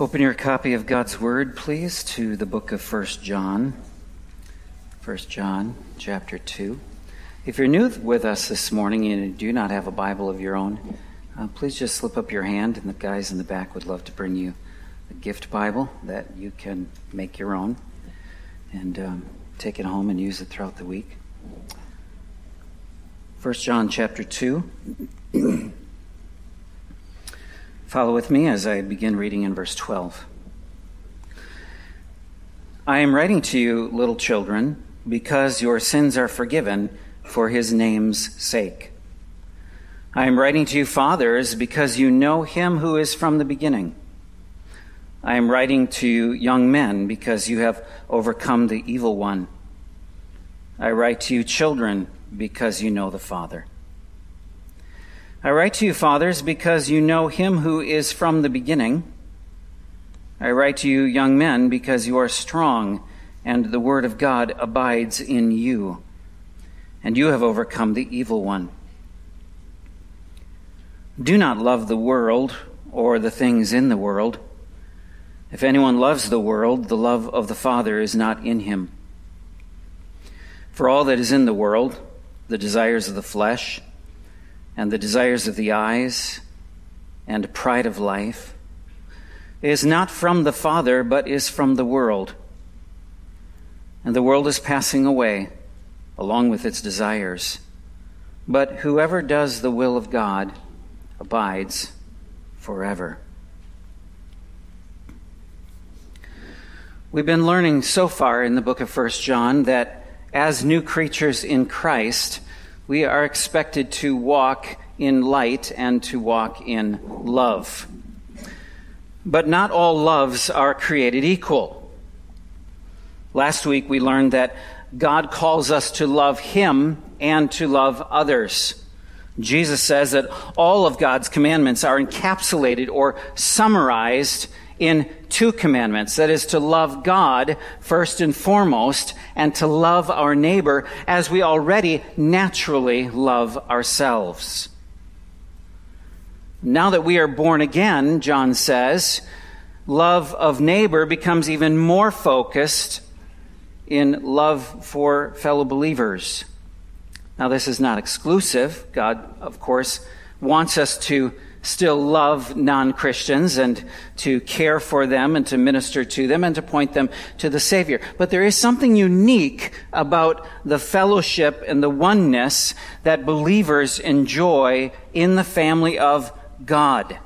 Open your copy of God's Word, please, to the book of 1 John. 1 John, chapter 2. If you're new with us this morning and do not have a Bible of your own, uh, please just slip up your hand, and the guys in the back would love to bring you a gift Bible that you can make your own and um, take it home and use it throughout the week. 1 John, chapter 2. Follow with me as I begin reading in verse 12. I am writing to you, little children, because your sins are forgiven for his name's sake. I am writing to you, fathers, because you know him who is from the beginning. I am writing to you, young men, because you have overcome the evil one. I write to you, children, because you know the Father. I write to you, fathers, because you know him who is from the beginning. I write to you, young men, because you are strong, and the word of God abides in you, and you have overcome the evil one. Do not love the world or the things in the world. If anyone loves the world, the love of the Father is not in him. For all that is in the world, the desires of the flesh, and the desires of the eyes and pride of life is not from the Father, but is from the world. And the world is passing away along with its desires. But whoever does the will of God abides forever. We've been learning so far in the book of 1 John that as new creatures in Christ, we are expected to walk in light and to walk in love. But not all loves are created equal. Last week we learned that God calls us to love Him and to love others. Jesus says that all of God's commandments are encapsulated or summarized in two commandments that is, to love God first and foremost, and to love our neighbor as we already naturally love ourselves. Now that we are born again, John says, love of neighbor becomes even more focused in love for fellow believers. Now, this is not exclusive. God, of course, wants us to still love non Christians and to care for them and to minister to them and to point them to the Savior. But there is something unique about the fellowship and the oneness that believers enjoy in the family of God.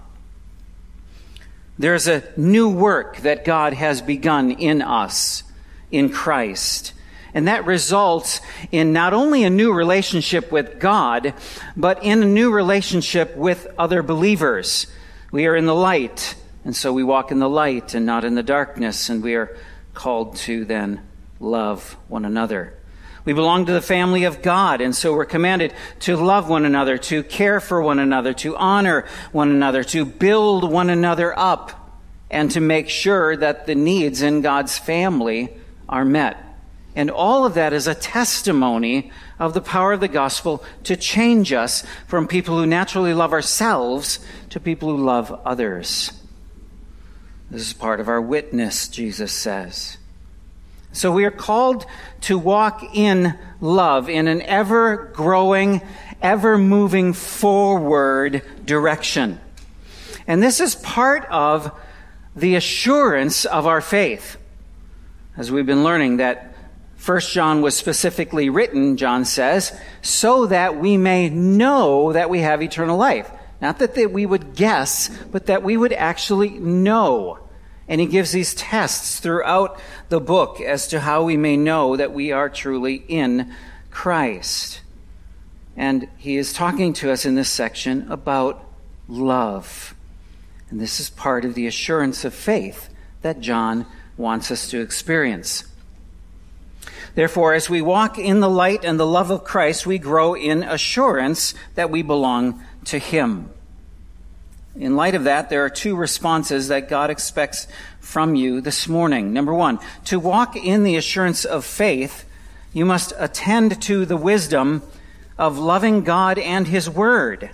There's a new work that God has begun in us, in Christ. And that results in not only a new relationship with God, but in a new relationship with other believers. We are in the light, and so we walk in the light and not in the darkness, and we are called to then love one another. We belong to the family of God, and so we're commanded to love one another, to care for one another, to honor one another, to build one another up, and to make sure that the needs in God's family are met. And all of that is a testimony of the power of the gospel to change us from people who naturally love ourselves to people who love others. This is part of our witness, Jesus says. So we are called to walk in love in an ever growing, ever moving forward direction. And this is part of the assurance of our faith. As we've been learning that First John was specifically written, John says, so that we may know that we have eternal life. Not that we would guess, but that we would actually know. And he gives these tests throughout the book as to how we may know that we are truly in Christ. And he is talking to us in this section about love. And this is part of the assurance of faith that John wants us to experience. Therefore, as we walk in the light and the love of Christ, we grow in assurance that we belong to Him. In light of that, there are two responses that God expects from you this morning. Number one, to walk in the assurance of faith, you must attend to the wisdom of loving God and His Word.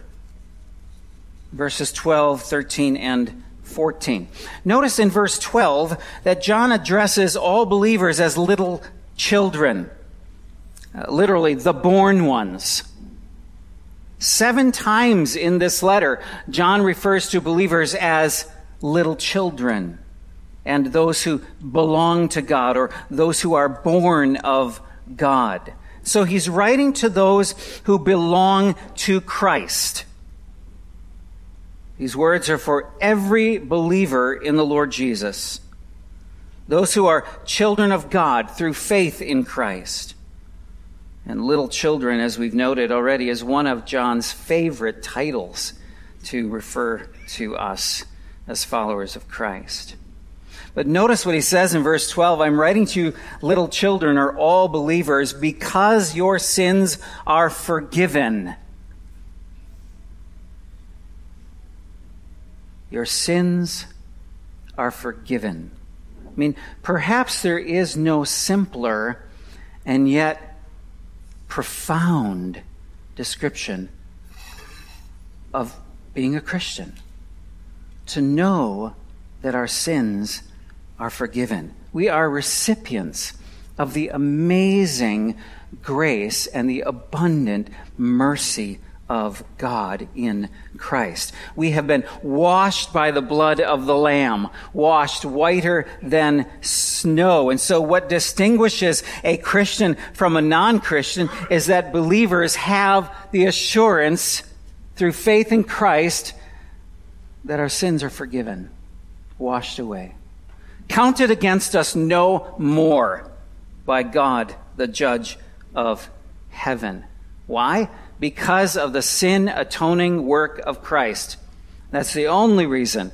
Verses 12, 13, and 14. Notice in verse 12 that John addresses all believers as little children, uh, literally the born ones. Seven times in this letter, John refers to believers as little children and those who belong to God or those who are born of God. So he's writing to those who belong to Christ. These words are for every believer in the Lord Jesus. Those who are children of God through faith in Christ. And little children, as we've noted already, is one of John's favorite titles to refer to us as followers of Christ. But notice what he says in verse 12 I'm writing to you, little children, or all believers, because your sins are forgiven. Your sins are forgiven. I mean, perhaps there is no simpler and yet profound description of being a Christian. To know that our sins are forgiven. We are recipients of the amazing grace and the abundant mercy of God in Christ. We have been washed by the blood of the Lamb, washed whiter than snow. And so what distinguishes a Christian from a non-Christian is that believers have the assurance through faith in Christ that our sins are forgiven, washed away counted against us no more by God, the judge of heaven. Why? Because of the sin atoning work of Christ. That's the only reason.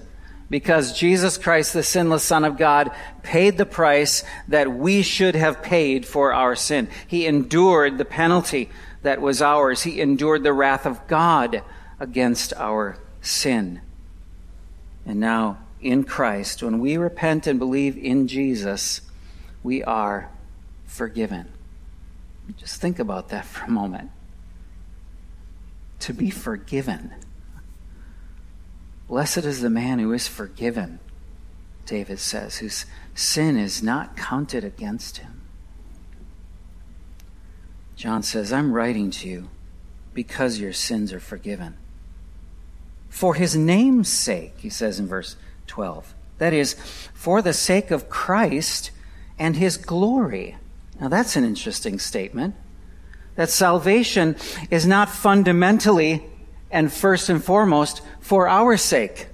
Because Jesus Christ, the sinless Son of God, paid the price that we should have paid for our sin. He endured the penalty that was ours. He endured the wrath of God against our sin. And now in Christ, when we repent and believe in Jesus, we are forgiven. Just think about that for a moment. To be forgiven. Blessed is the man who is forgiven, David says, whose sin is not counted against him. John says, I'm writing to you because your sins are forgiven. For his name's sake, he says in verse 12. That is, for the sake of Christ and his glory. Now, that's an interesting statement. That salvation is not fundamentally and first and foremost for our sake.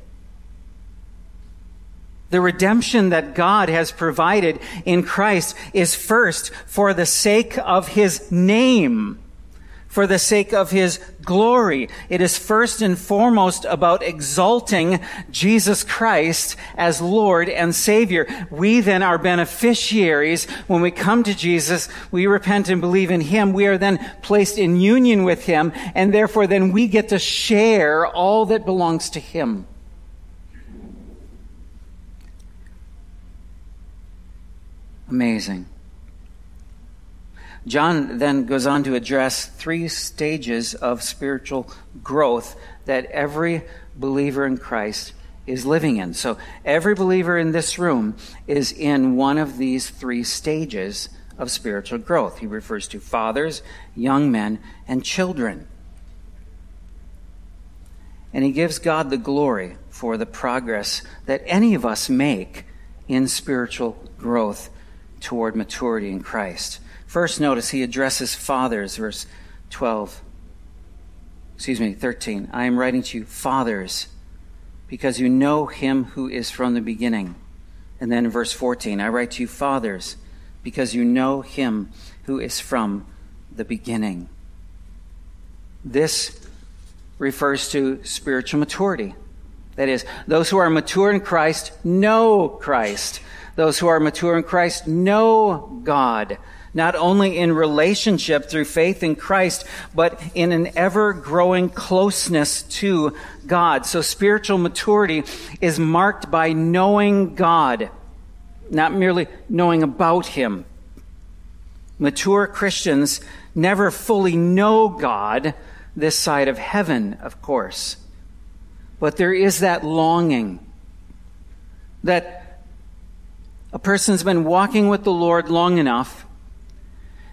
The redemption that God has provided in Christ is first for the sake of his name for the sake of his glory. It is first and foremost about exalting Jesus Christ as Lord and Savior. We then are beneficiaries. When we come to Jesus, we repent and believe in him. We are then placed in union with him, and therefore then we get to share all that belongs to him. Amazing. John then goes on to address three stages of spiritual growth that every believer in Christ is living in. So every believer in this room is in one of these three stages of spiritual growth. He refers to fathers, young men, and children. And he gives God the glory for the progress that any of us make in spiritual growth toward maturity in Christ. First, notice he addresses fathers, verse 12. Excuse me, 13. I am writing to you, fathers, because you know him who is from the beginning. And then verse 14, I write to you, fathers, because you know him who is from the beginning. This refers to spiritual maturity. That is, those who are mature in Christ know Christ. Those who are mature in Christ know God not only in relationship through faith in Christ, but in an ever growing closeness to God. So spiritual maturity is marked by knowing God, not merely knowing about Him. Mature Christians never fully know God this side of heaven, of course. But there is that longing that a person's been walking with the Lord long enough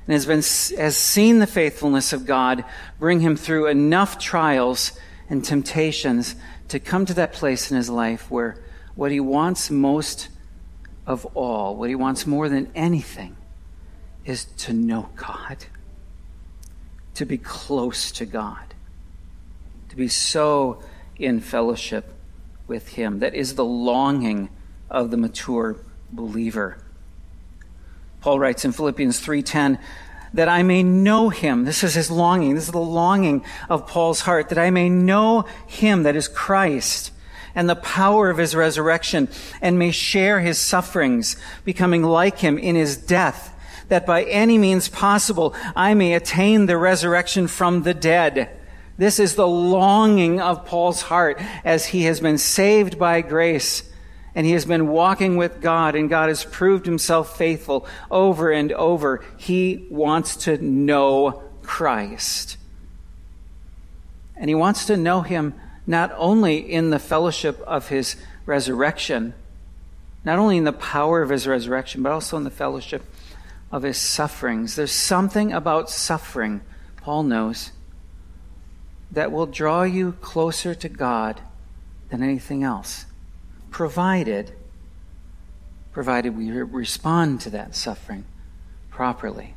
and has, been, has seen the faithfulness of God bring him through enough trials and temptations to come to that place in his life where what he wants most of all, what he wants more than anything, is to know God, to be close to God, to be so in fellowship with him. That is the longing of the mature believer. Paul writes in Philippians 3:10 that I may know him. This is his longing. This is the longing of Paul's heart that I may know him that is Christ and the power of his resurrection and may share his sufferings, becoming like him in his death, that by any means possible I may attain the resurrection from the dead. This is the longing of Paul's heart as he has been saved by grace and he has been walking with God and God has proved himself faithful over and over. He wants to know Christ. And he wants to know him not only in the fellowship of his resurrection, not only in the power of his resurrection, but also in the fellowship of his sufferings. There's something about suffering, Paul knows, that will draw you closer to God than anything else, provided provided we respond to that suffering properly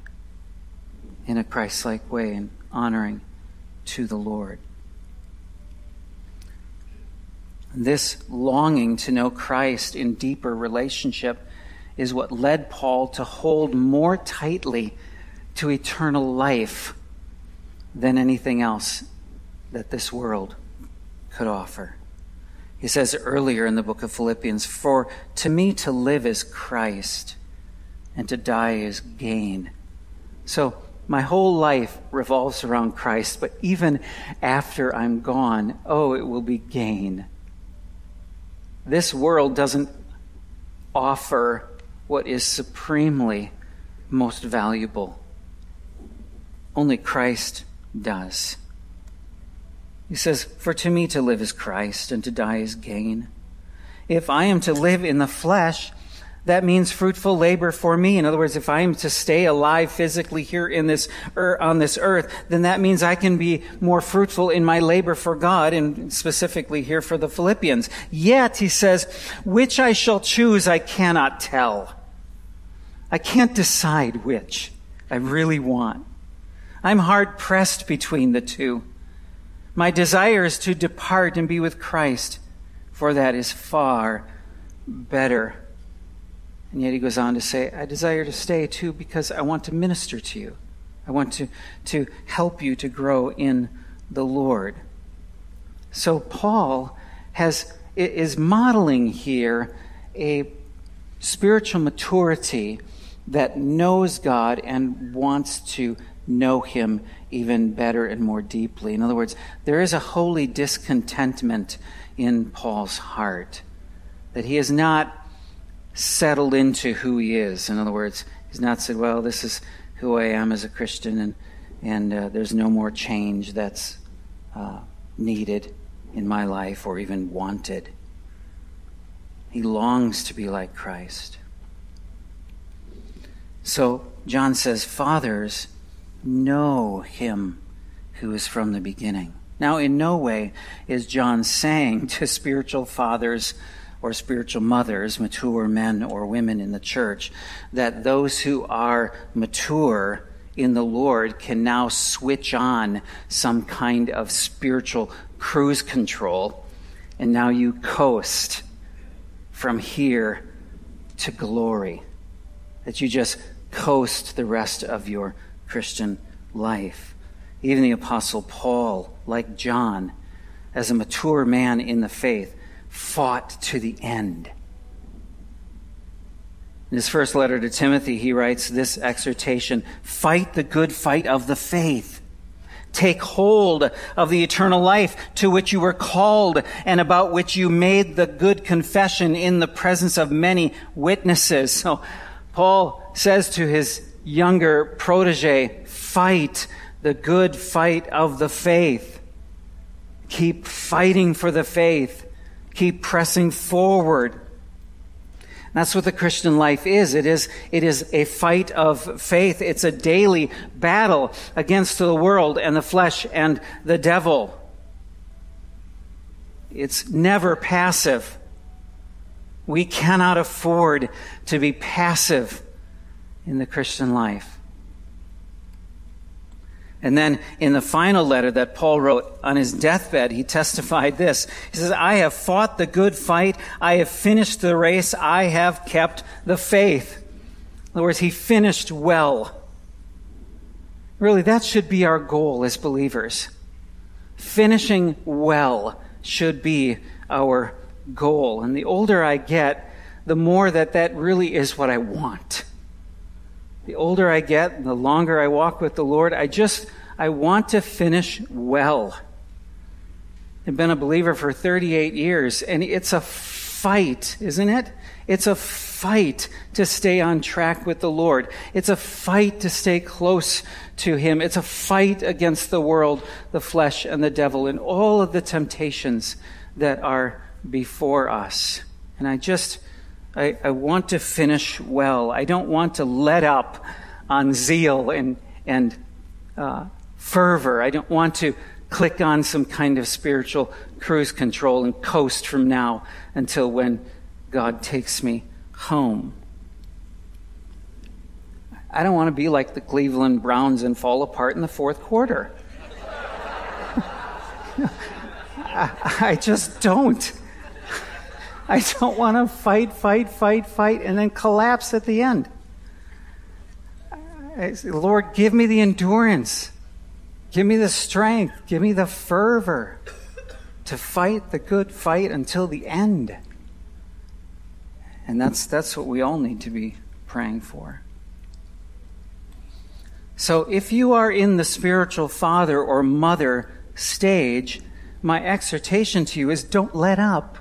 in a Christ-like way and honoring to the Lord. This longing to know Christ in deeper relationship is what led Paul to hold more tightly to eternal life than anything else that this world could offer. He says earlier in the book of Philippians, For to me to live is Christ, and to die is gain. So my whole life revolves around Christ, but even after I'm gone, oh, it will be gain. This world doesn't offer what is supremely most valuable. Only Christ does. He says, For to me to live is Christ, and to die is gain. If I am to live in the flesh, that means fruitful labor for me. In other words, if I am to stay alive physically here in this er, on this earth, then that means I can be more fruitful in my labor for God, and specifically here for the Philippians. Yet, he says, which I shall choose, I cannot tell. I can't decide which I really want. I'm hard pressed between the two. My desire is to depart and be with Christ, for that is far better. And yet he goes on to say, I desire to stay too because I want to minister to you. I want to, to help you to grow in the Lord. So Paul has, is modeling here a spiritual maturity that knows God and wants to know Him even better and more deeply. In other words, there is a holy discontentment in Paul's heart that he has not settled into who he is. In other words, he's not said, well, this is who I am as a Christian, and, and uh, there's no more change that's uh, needed in my life or even wanted. He longs to be like Christ. So John says, Fathers, know him who is from the beginning. Now, in no way is John saying to spiritual fathers or spiritual mothers, mature men or women in the church, that those who are mature in the Lord can now switch on some kind of spiritual cruise control, and now you coast from here to glory. That you just coast the rest of your Christian life. Even the Apostle Paul, like John, as a mature man in the faith, fought to the end. In his first letter to Timothy, he writes this exhortation Fight the good fight of the faith. Take hold of the eternal life to which you were called and about which you made the good confession in the presence of many witnesses. So, Paul says to his younger protege, fight the good fight of the faith. Keep fighting for the faith. Keep pressing forward. That's what the Christian life is. It is, it is a fight of faith. It's a daily battle against the world and the flesh and the devil. It's never passive. We cannot afford to be passive in the Christian life. And then in the final letter that Paul wrote on his deathbed, he testified this. He says, I have fought the good fight. I have finished the race. I have kept the faith. In other words, he finished well. Really, that should be our goal as believers. Finishing well should be our goal. And the older I get, the more that that really is what I want. The older I get, the longer I walk with the Lord, I just, I want to finish well. I've been a believer for 38 years, and it's a fight, isn't it? It's a fight to stay on track with the Lord. It's a fight to stay close to Him. It's a fight against the world, the flesh, and the devil, and all of the temptations that are before us. And I just, I, I want to finish well. I don't want to let up on zeal and, and uh, fervor. I don't want to click on some kind of spiritual cruise control and coast from now until when God takes me home. I don't want to be like the Cleveland Browns and fall apart in the fourth quarter. I, I just don't. I don't want to fight, fight, fight, fight, and then collapse at the end. Say, Lord, give me the endurance. Give me the strength. Give me the fervor to fight the good fight until the end. And that's, that's what we all need to be praying for. So if you are in the spiritual father or mother stage, my exhortation to you is don't let up.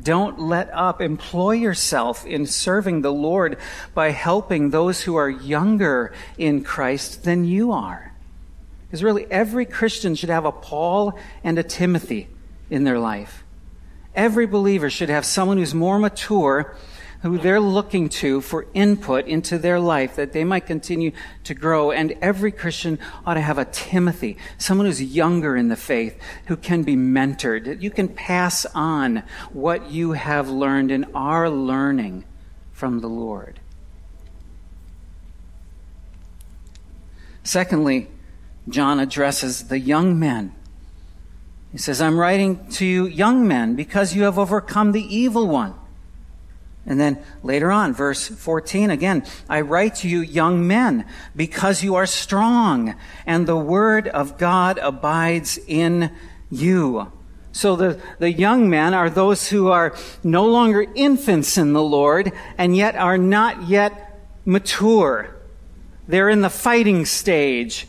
Don't let up. Employ yourself in serving the Lord by helping those who are younger in Christ than you are. Because really, every Christian should have a Paul and a Timothy in their life. Every believer should have someone who's more mature who they're looking to for input into their life that they might continue to grow. And every Christian ought to have a Timothy, someone who's younger in the faith, who can be mentored. You can pass on what you have learned and are learning from the Lord. Secondly, John addresses the young men. He says, I'm writing to you, young men, because you have overcome the evil one. And then later on, verse 14 again, I write to you, young men, because you are strong, and the word of God abides in you. So the, the young men are those who are no longer infants in the Lord, and yet are not yet mature. They're in the fighting stage.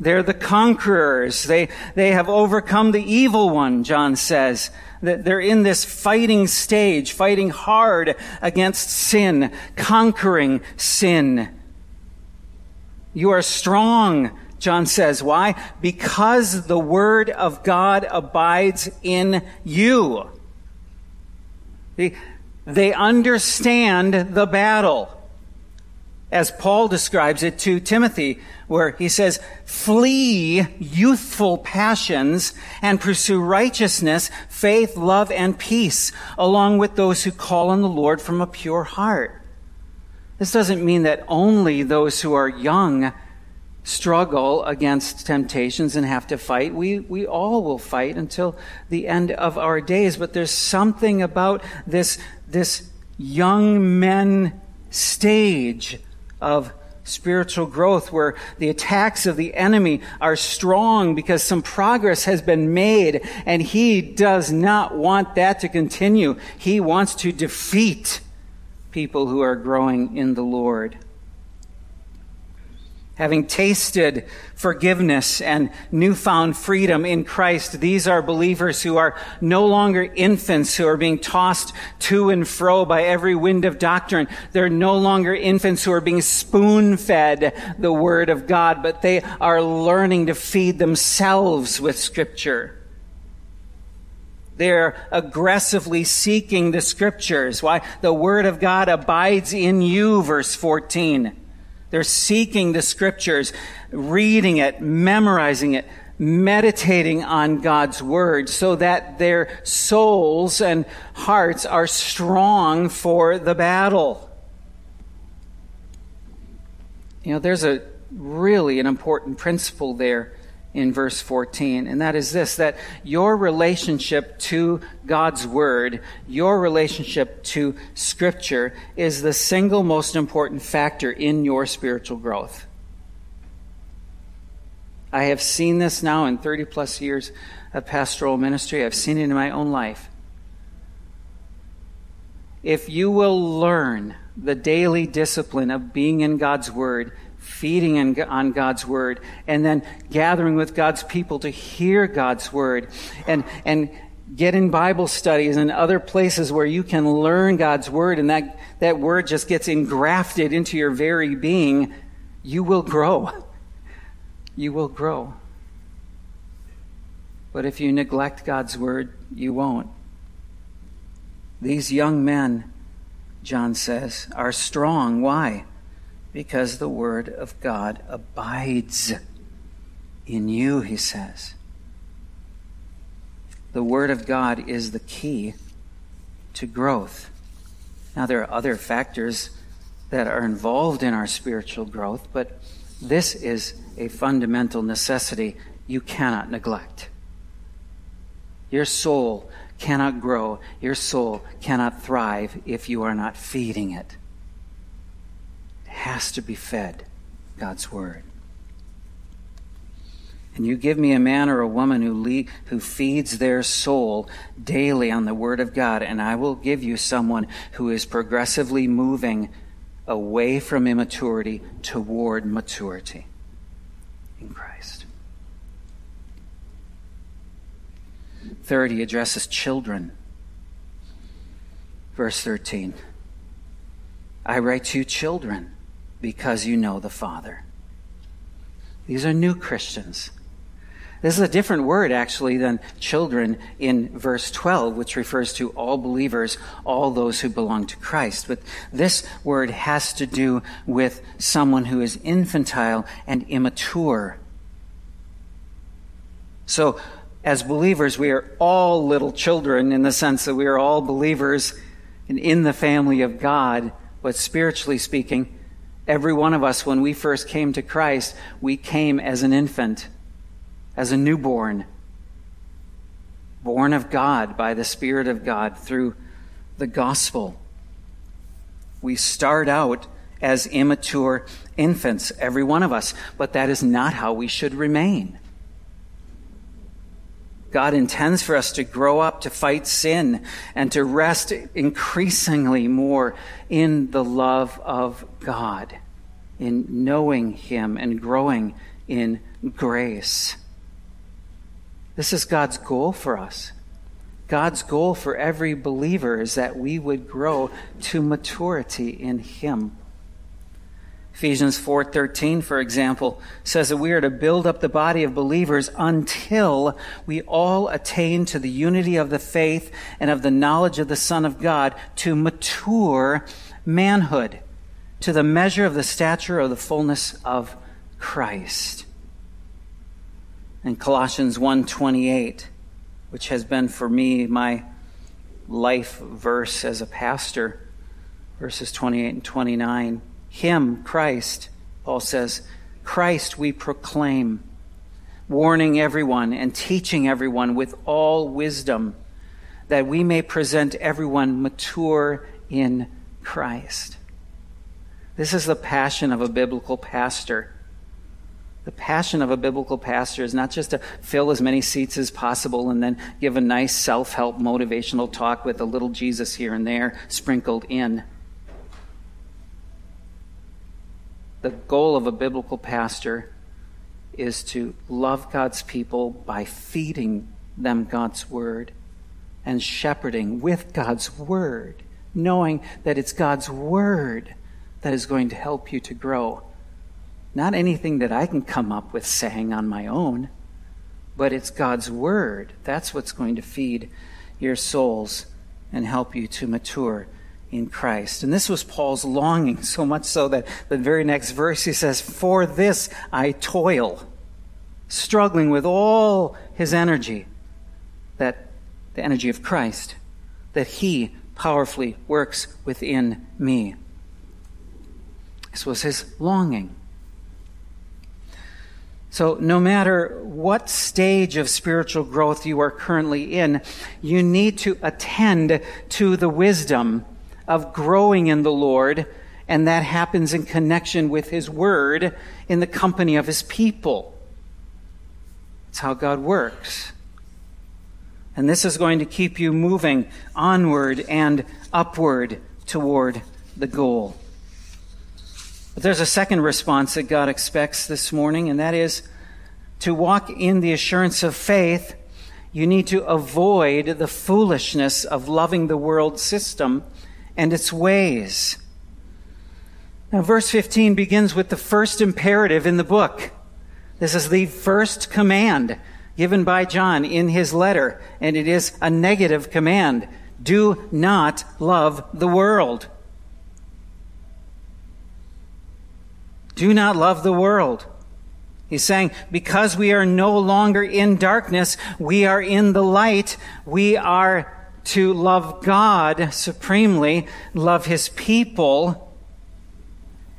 They're the conquerors. They, they have overcome the evil one, John says that they're in this fighting stage, fighting hard against sin, conquering sin. You are strong, John says. Why? Because the word of God abides in you. They, they understand the battle as Paul describes it to Timothy, where he says, flee youthful passions and pursue righteousness, faith, love, and peace, along with those who call on the Lord from a pure heart. This doesn't mean that only those who are young struggle against temptations and have to fight. We, we all will fight until the end of our days, but there's something about this, this young men stage of spiritual growth where the attacks of the enemy are strong because some progress has been made and he does not want that to continue. He wants to defeat people who are growing in the Lord having tasted forgiveness and newfound freedom in Christ, these are believers who are no longer infants who are being tossed to and fro by every wind of doctrine. They're no longer infants who are being spoon fed the Word of God, but they are learning to feed themselves with Scripture. They're aggressively seeking the scriptures. Why? The word of God abides in you, verse 14. They're seeking the scriptures, reading it, memorizing it, meditating on God's word so that their souls and hearts are strong for the battle. You know, there's a really an important principle there in verse 14, and that is this that your relationship to God's Word, your relationship to Scripture, is the single most important factor in your spiritual growth. I have seen this now in 30 plus years of pastoral ministry, I've seen it in my own life. If you will learn the daily discipline of being in God's Word, feeding in, on God's word, and then gathering with God's people to hear God's word, and, and get in Bible studies and other places where you can learn God's word, and that, that word just gets engrafted into your very being, you will grow. You will grow. But if you neglect God's word, you won't. These young men, John says, are strong. Why? Because the Word of God abides in you, he says. The Word of God is the key to growth. Now, there are other factors that are involved in our spiritual growth, but this is a fundamental necessity you cannot neglect. Your soul cannot grow, your soul cannot thrive if you are not feeding it has to be fed God's Word. And you give me a man or a woman who, le- who feeds their soul daily on the Word of God, and I will give you someone who is progressively moving away from immaturity toward maturity in Christ. Third, he addresses children. Verse 13 I write to you, children because you know the Father. These are new Christians. This is a different word, actually, than children in verse 12, which refers to all believers, all those who belong to Christ. But this word has to do with someone who is infantile and immature. So, as believers, we are all little children in the sense that we are all believers and in the family of God, but spiritually speaking, Every one of us, when we first came to Christ, we came as an infant, as a newborn, born of God by the Spirit of God through the gospel. We start out as immature infants, every one of us, but that is not how we should remain. God intends for us to grow up to fight sin and to rest increasingly more in the love of God, in knowing Him and growing in grace. This is God's goal for us. God's goal for every believer is that we would grow to maturity in Him. Ephesians 4:13 for example says that we are to build up the body of believers until we all attain to the unity of the faith and of the knowledge of the Son of God to mature manhood to the measure of the stature of the fullness of Christ. And Colossians 1:28 which has been for me my life verse as a pastor verses 28 and 29 him, Christ, Paul says, Christ we proclaim, warning everyone and teaching everyone with all wisdom, that we may present everyone mature in Christ. This is the passion of a biblical pastor. The passion of a biblical pastor is not just to fill as many seats as possible and then give a nice self help motivational talk with a little Jesus here and there sprinkled in. The goal of a biblical pastor is to love God's people by feeding them God's word and shepherding with God's word, knowing that it's God's word that is going to help you to grow. Not anything that I can come up with saying on my own, but it's God's word. That's what's going to feed your souls and help you to mature in Christ. And this was Paul's longing, so much so that the very next verse he says, For this I toil, struggling with all his energy, that the energy of Christ, that he powerfully works within me. This was his longing. So, no matter what stage of spiritual growth you are currently in, you need to attend to the wisdom of growing in the Lord, and that happens in connection with His Word in the company of His people. It's how God works. And this is going to keep you moving onward and upward toward the goal. But there's a second response that God expects this morning, and that is to walk in the assurance of faith, you need to avoid the foolishness of loving the world system and its ways. Now, verse 15 begins with the first imperative in the book. This is the first command given by John in his letter, and it is a negative command. Do not love the world. Do not love the world. He's saying, because we are no longer in darkness, we are in the light. We are to love God supremely, love His people.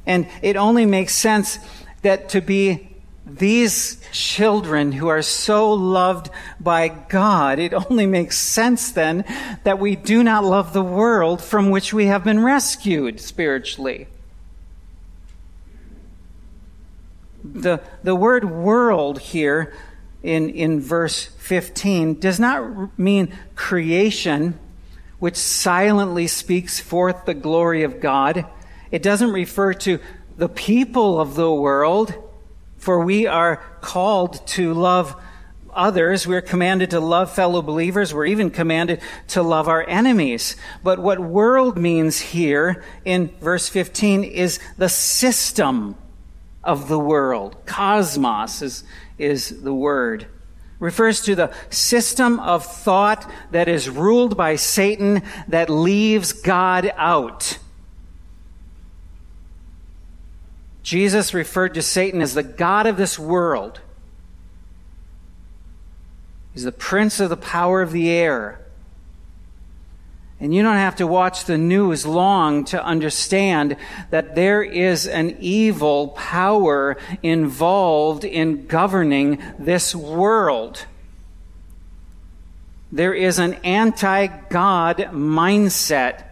And it only makes sense that to be these children who are so loved by God, it only makes sense then that we do not love the world from which we have been rescued spiritually. The, the word world here in, in verse 15 does not mean creation, which silently speaks forth the glory of God. It doesn't refer to the people of the world, for we are called to love others. We're commanded to love fellow believers. We're even commanded to love our enemies. But what world means here in verse 15 is the system of the world. Cosmos is, is the word. Refers to the system of thought that is ruled by Satan that leaves God out. Jesus referred to Satan as the God of this world. He's the prince of the power of the air. And you don't have to watch the news long to understand that there is an evil power involved in governing this world. There is an anti God mindset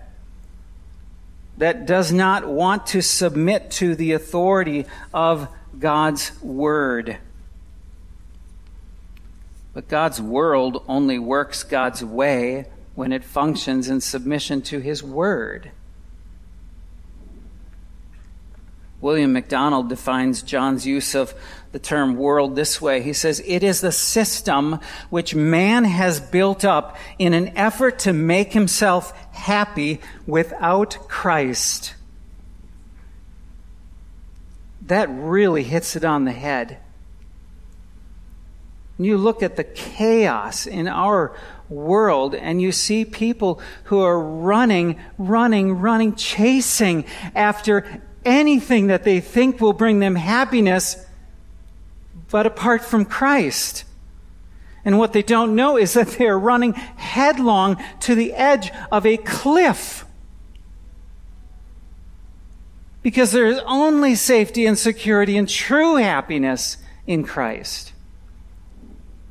that does not want to submit to the authority of God's Word. But God's world only works God's way when it functions in submission to His Word. William MacDonald defines John's use of the term world this way. He says, It is the system which man has built up in an effort to make himself happy without Christ. That really hits it on the head. When you look at the chaos in our world and you see people who are running, running, running, chasing after anything that they think will bring them happiness, but apart from Christ. And what they don't know is that they are running headlong to the edge of a cliff. Because there is only safety and security and true happiness in Christ.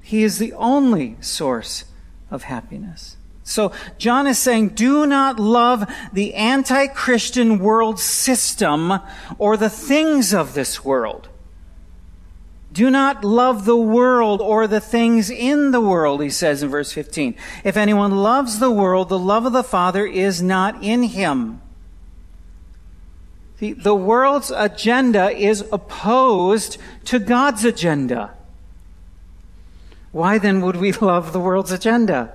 He is the only source of happiness. So John is saying, do not love the anti-Christian world system or the things of this world. Do not love the world or the things in the world, he says in verse 15. If anyone loves the world, the love of the Father is not in him. The, the world's agenda is opposed to God's agenda. Why then would we love the world's agenda?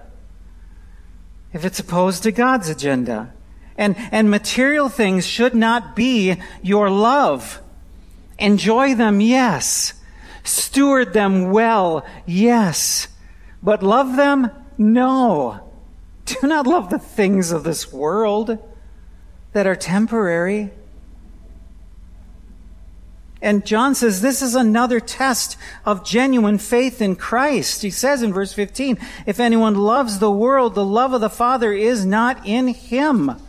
If it's opposed to God's agenda. And, and material things should not be your love. Enjoy them, yes. Steward them well, yes. But love them, no. Do not love the things of this world that are temporary. And John says this is another test of genuine faith in Christ. He says in verse 15, if anyone loves the world, the love of the Father is not in him.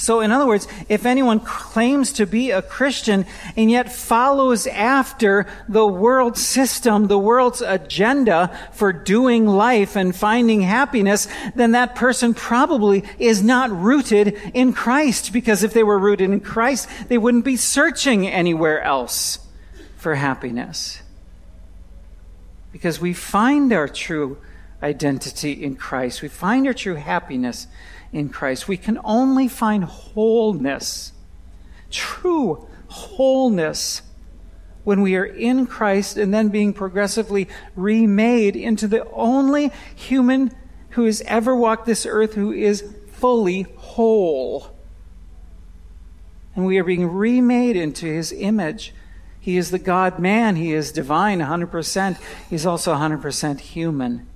So, in other words, if anyone claims to be a Christian and yet follows after the world system, the world's agenda for doing life and finding happiness, then that person probably is not rooted in Christ. Because if they were rooted in Christ, they wouldn't be searching anywhere else for happiness. Because we find our true identity in Christ, we find our true happiness in Christ. We can only find wholeness, true wholeness, when we are in Christ and then being progressively remade into the only human who has ever walked this earth who is fully whole. And we are being remade into his image. He is the God man. He is divine 100%. He's also 100% human.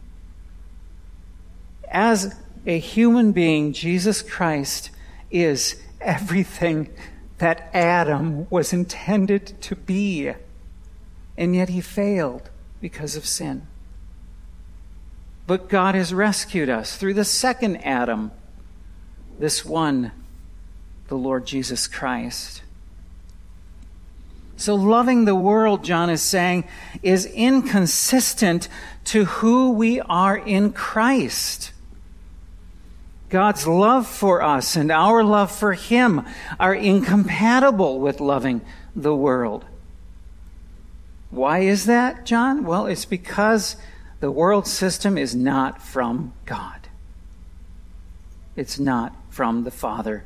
As a human being, Jesus Christ, is everything that Adam was intended to be. And yet he failed because of sin. But God has rescued us through the second Adam, this one, the Lord Jesus Christ. So, loving the world, John is saying, is inconsistent to who we are in Christ. God's love for us and our love for Him are incompatible with loving the world. Why is that, John? Well, it's because the world system is not from God. It's not from the Father,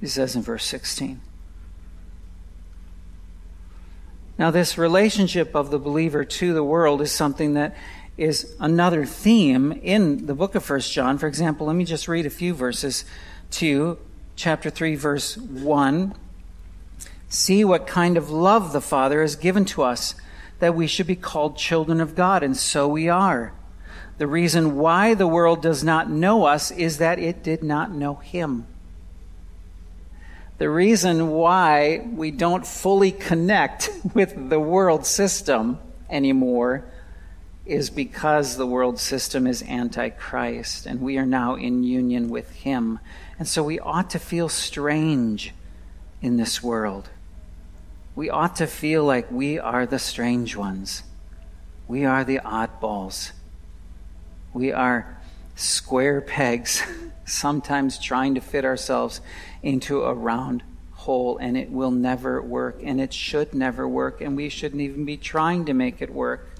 he says in verse 16. Now, this relationship of the believer to the world is something that is another theme in the book of First John. For example, let me just read a few verses to. Chapter 3, verse 1. See what kind of love the Father has given to us, that we should be called children of God, and so we are. The reason why the world does not know us is that it did not know Him. The reason why we don't fully connect with the world system anymore is because the world system is antichrist and we are now in union with him. And so we ought to feel strange in this world. We ought to feel like we are the strange ones. We are the oddballs. We are square pegs, sometimes trying to fit ourselves into a round hole, and it will never work, and it should never work, and we shouldn't even be trying to make it work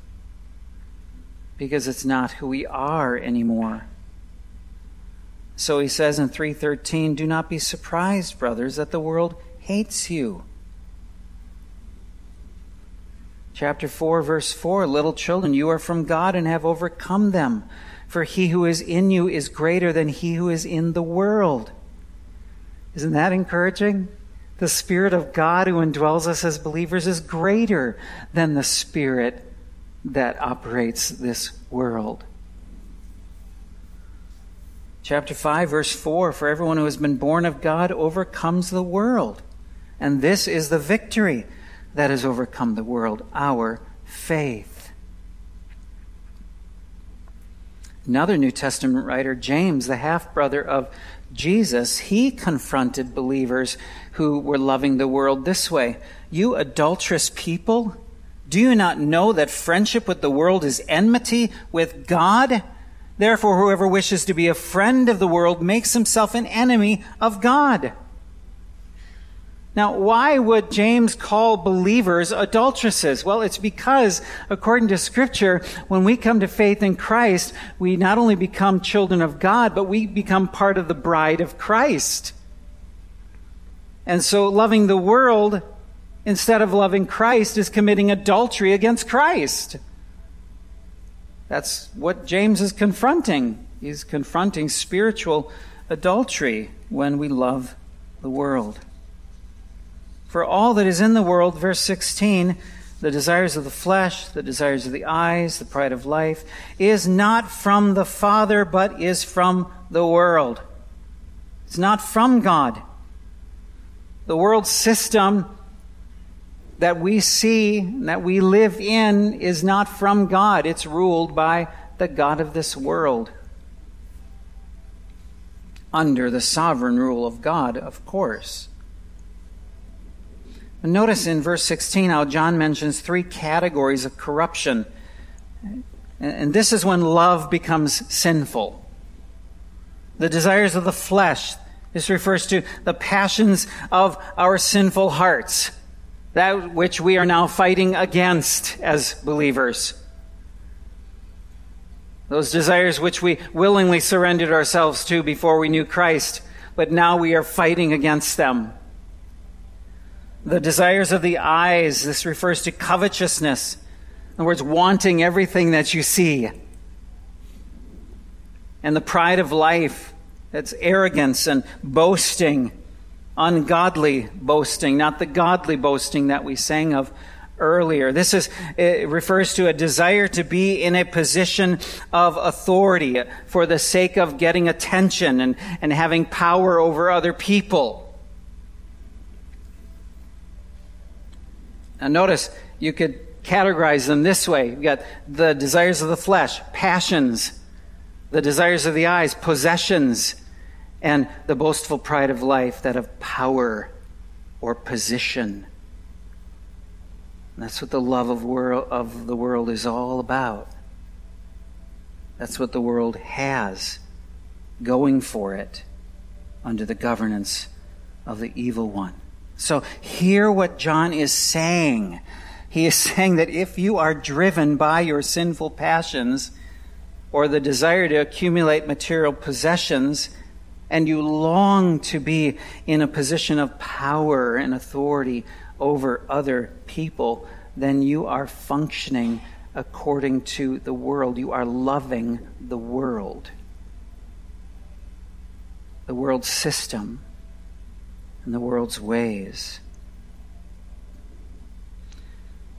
because it's not who we are anymore. So he says in 313, Do not be surprised, brothers, that the world hates you. Chapter 4, verse 4 Little children, you are from God and have overcome them, for he who is in you is greater than he who is in the world. Isn't that encouraging? The Spirit of God who indwells us as believers is greater than the Spirit that operates this world. Chapter 5, verse 4 For everyone who has been born of God overcomes the world. And this is the victory that has overcome the world our faith. Another New Testament writer, James, the half brother of Jesus, he confronted believers who were loving the world this way You adulterous people! Do you not know that friendship with the world is enmity with God? Therefore, whoever wishes to be a friend of the world makes himself an enemy of God. Now, why would James call believers adulteresses? Well, it's because, according to Scripture, when we come to faith in Christ, we not only become children of God, but we become part of the bride of Christ. And so, loving the world instead of loving Christ, is committing adultery against Christ. That's what James is confronting. He's confronting spiritual adultery when we love the world. For all that is in the world, verse 16, the desires of the flesh, the desires of the eyes, the pride of life, is not from the Father, but is from the world. It's not from God. The world system that we see, that we live in, is not from God. It's ruled by the God of this world. Under the sovereign rule of God, of course. Notice in verse 16 how John mentions three categories of corruption. And this is when love becomes sinful. The desires of the flesh. This refers to the passions of our sinful hearts, that which we are now fighting against as believers. Those desires which we willingly surrendered ourselves to before we knew Christ, but now we are fighting against them. The desires of the eyes, this refers to covetousness. In other words, wanting everything that you see. And the pride of life, that's arrogance and boasting, ungodly boasting, not the godly boasting that we sang of earlier. This is, it refers to a desire to be in a position of authority for the sake of getting attention and, and having power over other people. Now, notice you could categorize them this way you've got the desires of the flesh, passions, the desires of the eyes, possessions, and the boastful pride of life, that of power or position. And that's what the love of, world, of the world is all about. That's what the world has going for it under the governance of the evil one. So hear what John is saying. He is saying that if you are driven by your sinful passions or the desire to accumulate material possessions, and you long to be in a position of power and authority over other people, then you are functioning according to the world. You are loving the world, the world system and the world's ways.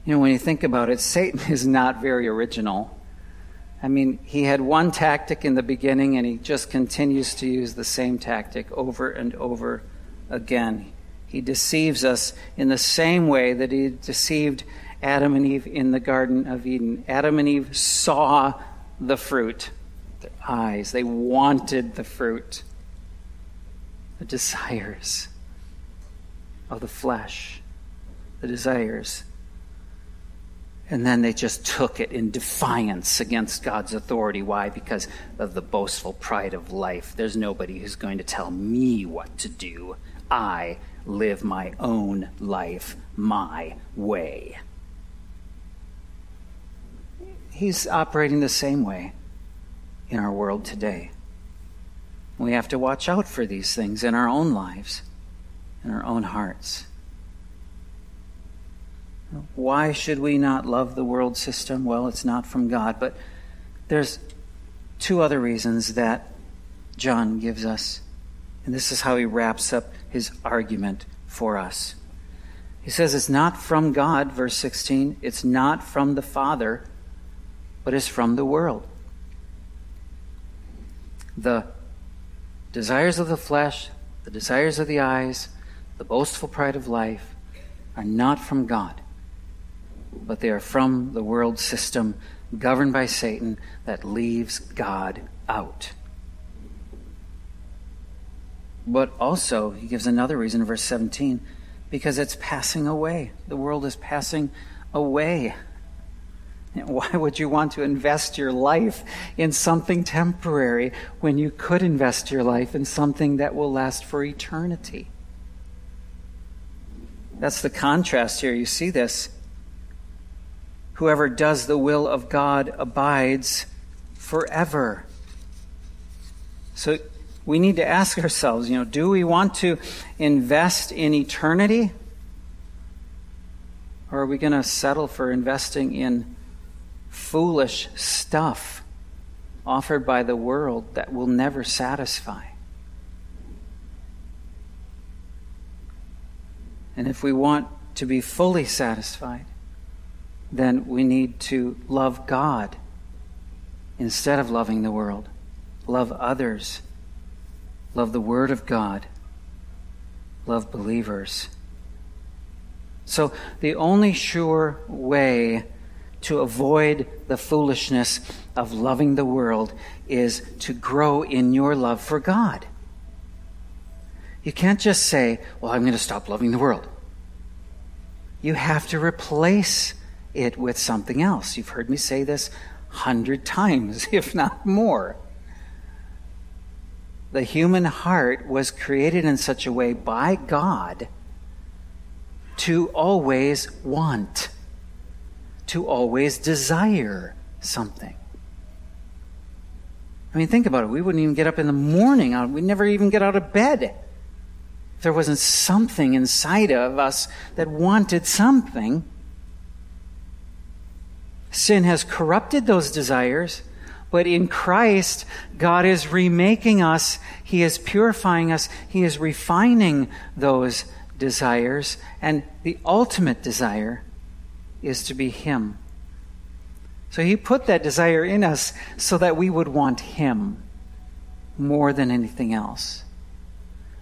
You know, when you think about it, Satan is not very original. I mean, he had one tactic in the beginning and he just continues to use the same tactic over and over again. He deceives us in the same way that he deceived Adam and Eve in the Garden of Eden. Adam and Eve saw the fruit, their eyes, they wanted the fruit, the desires of the flesh, the desires. And then they just took it in defiance against God's authority. Why? Because of the boastful pride of life. There's nobody who's going to tell me what to do. I live my own life my way. He's operating the same way in our world today. We have to watch out for these things in our own lives in our own hearts. Why should we not love the world system? Well, it's not from God, but there's two other reasons that John gives us. And this is how he wraps up his argument for us. He says it's not from God, verse 16, it's not from the Father, but it's from the world. The desires of the flesh, the desires of the eyes, the boastful pride of life are not from God, but they are from the world system governed by Satan that leaves God out. But also, he gives another reason, verse 17, because it's passing away. The world is passing away. Why would you want to invest your life in something temporary when you could invest your life in something that will last for eternity? That's the contrast here. You see this. Whoever does the will of God abides forever. So we need to ask ourselves, you know, do we want to invest in eternity? Or are we going to settle for investing in foolish stuff offered by the world that will never satisfy? And if we want to be fully satisfied, then we need to love God instead of loving the world. Love others. Love the Word of God. Love believers. So, the only sure way to avoid the foolishness of loving the world is to grow in your love for God. You can't just say, Well, I'm going to stop loving the world. You have to replace it with something else. You've heard me say this hundred times, if not more. The human heart was created in such a way by God to always want, to always desire something. I mean, think about it. We wouldn't even get up in the morning. Uh, we'd never even get out of bed if there wasn't something inside of us that wanted something. Sin has corrupted those desires, but in Christ, God is remaking us. He is purifying us. He is refining those desires. And the ultimate desire is to be Him. So He put that desire in us so that we would want Him more than anything else.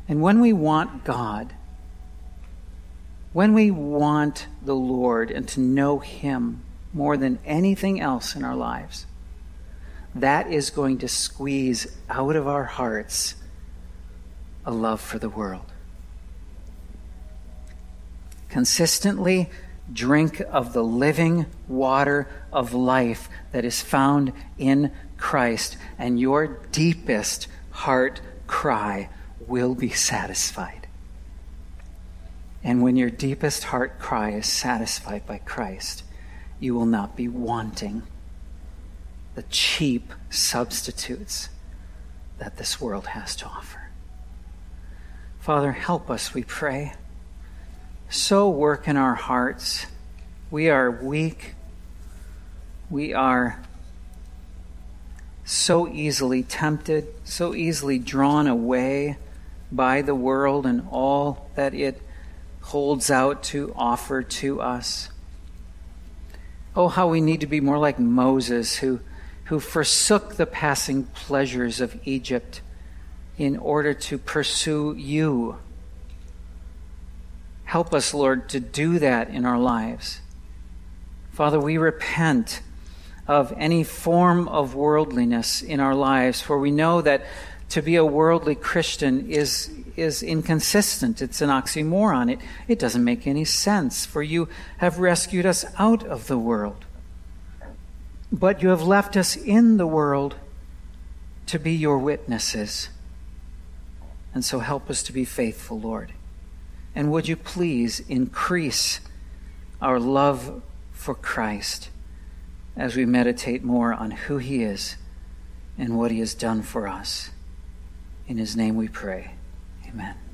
And when we want God, when we want the Lord and to know Him, more than anything else in our lives, that is going to squeeze out of our hearts a love for the world. Consistently drink of the living water of life that is found in Christ, and your deepest heart cry will be satisfied. And when your deepest heart cry is satisfied by Christ, you will not be wanting the cheap substitutes that this world has to offer. Father, help us, we pray. So work in our hearts. We are weak. We are so easily tempted, so easily drawn away by the world and all that it holds out to offer to us. Oh, how we need to be more like Moses, who, who forsook the passing pleasures of Egypt in order to pursue you. Help us, Lord, to do that in our lives. Father, we repent of any form of worldliness in our lives, for we know that to be a worldly Christian is, is inconsistent. It's an oxymoron. It, it doesn't make any sense, for you have rescued us out of the world. But you have left us in the world to be your witnesses. And so help us to be faithful, Lord. And would you please increase our love for Christ as we meditate more on who he is and what he has done for us. In his name we pray. Amen.